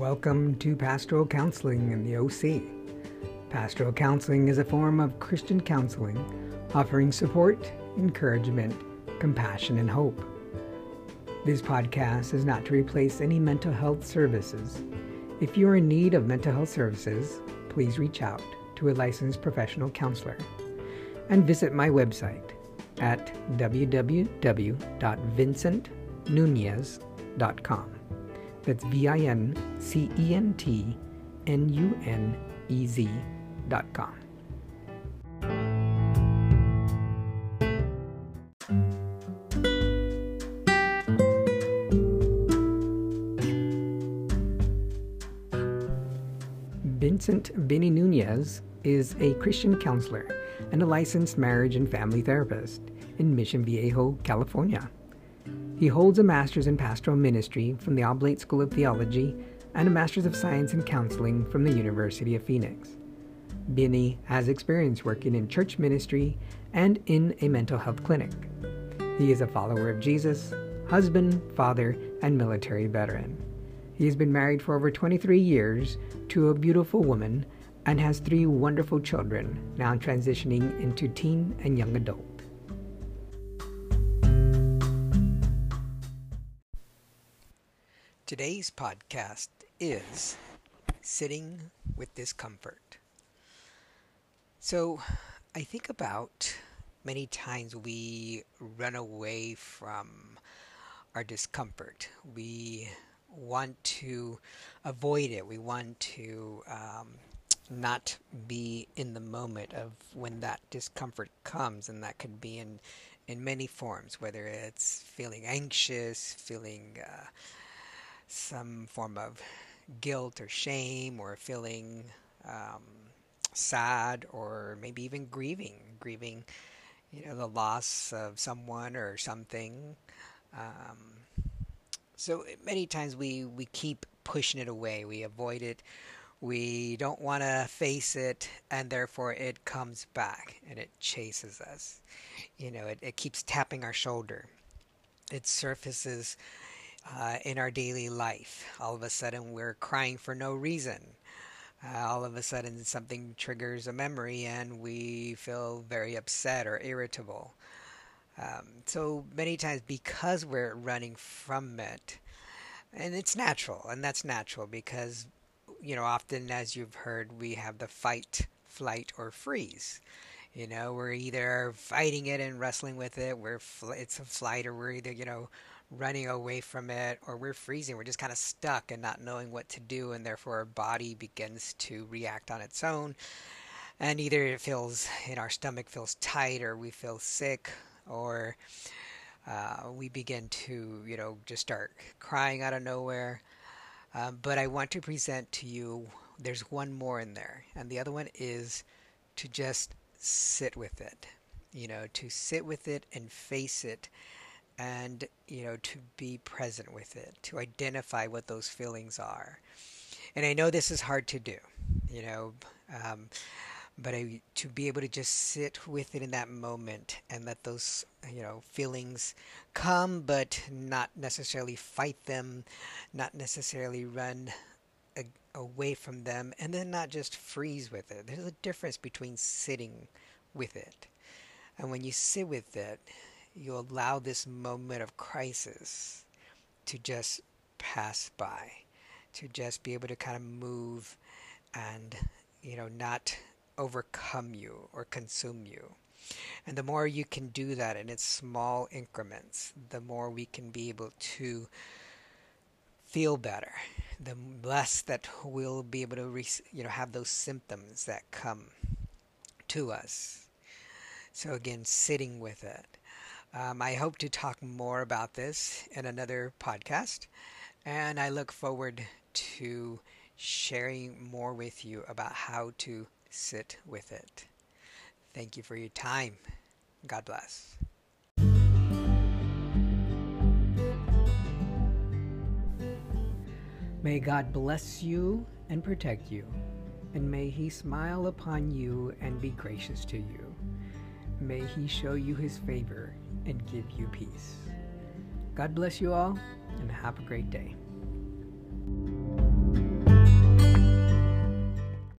Welcome to Pastoral Counseling in the OC. Pastoral counseling is a form of Christian counseling offering support, encouragement, compassion, and hope. This podcast is not to replace any mental health services. If you are in need of mental health services, please reach out to a licensed professional counselor and visit my website at www.vincentnunez.com. That's V I N C E N T N U N E Z dot com. Vincent Benny Nunez is a Christian counselor and a licensed marriage and family therapist in Mission Viejo, California. He holds a master's in pastoral ministry from the Oblate School of Theology and a master's of science in counseling from the University of Phoenix. Benny has experience working in church ministry and in a mental health clinic. He is a follower of Jesus, husband, father, and military veteran. He has been married for over 23 years to a beautiful woman and has three wonderful children, now transitioning into teen and young adult. Today's podcast is Sitting with Discomfort. So, I think about many times we run away from our discomfort. We want to avoid it. We want to um, not be in the moment of when that discomfort comes, and that could be in in many forms, whether it's feeling anxious, feeling uh, some form of guilt or shame or feeling um, sad or maybe even grieving, grieving, you know, the loss of someone or something. Um, so many times we, we keep pushing it away, we avoid it, we don't want to face it, and therefore it comes back and it chases us. You know, it, it keeps tapping our shoulder. It surfaces uh, in our daily life. All of a sudden, we're crying for no reason. Uh, all of a sudden, something triggers a memory and we feel very upset or irritable. Um, so many times, because we're running from it, and it's natural, and that's natural because, you know, often as you've heard, we have the fight, flight, or freeze. You know, we're either fighting it and wrestling with it, we're fl- it's a flight, or we're either, you know, running away from it or we're freezing. We're just kind of stuck and not knowing what to do, and therefore our body begins to react on its own. And either it feels in our stomach feels tight, or we feel sick, or uh, we begin to, you know, just start crying out of nowhere. Um, but I want to present to you. There's one more in there, and the other one is to just sit with it. You know, to sit with it and face it and you know to be present with it to identify what those feelings are. And i know this is hard to do you know um, but I, to be able to just sit with it in that moment and let those you know feelings come but not necessarily fight them not necessarily run a, away from them and then not just freeze with it. There's a difference between sitting with it. And when you sit with it you allow this moment of crisis to just pass by, to just be able to kind of move and, you know, not overcome you or consume you. And the more you can do that in its small increments, the more we can be able to feel better. The less that we'll be able to, re- you know, have those symptoms that come to us. So again, sitting with it, um, I hope to talk more about this in another podcast, and I look forward to sharing more with you about how to sit with it. Thank you for your time. God bless. May God bless you and protect you, and may He smile upon you and be gracious to you. May He show you His favor and give you peace. God bless you all, and have a great day.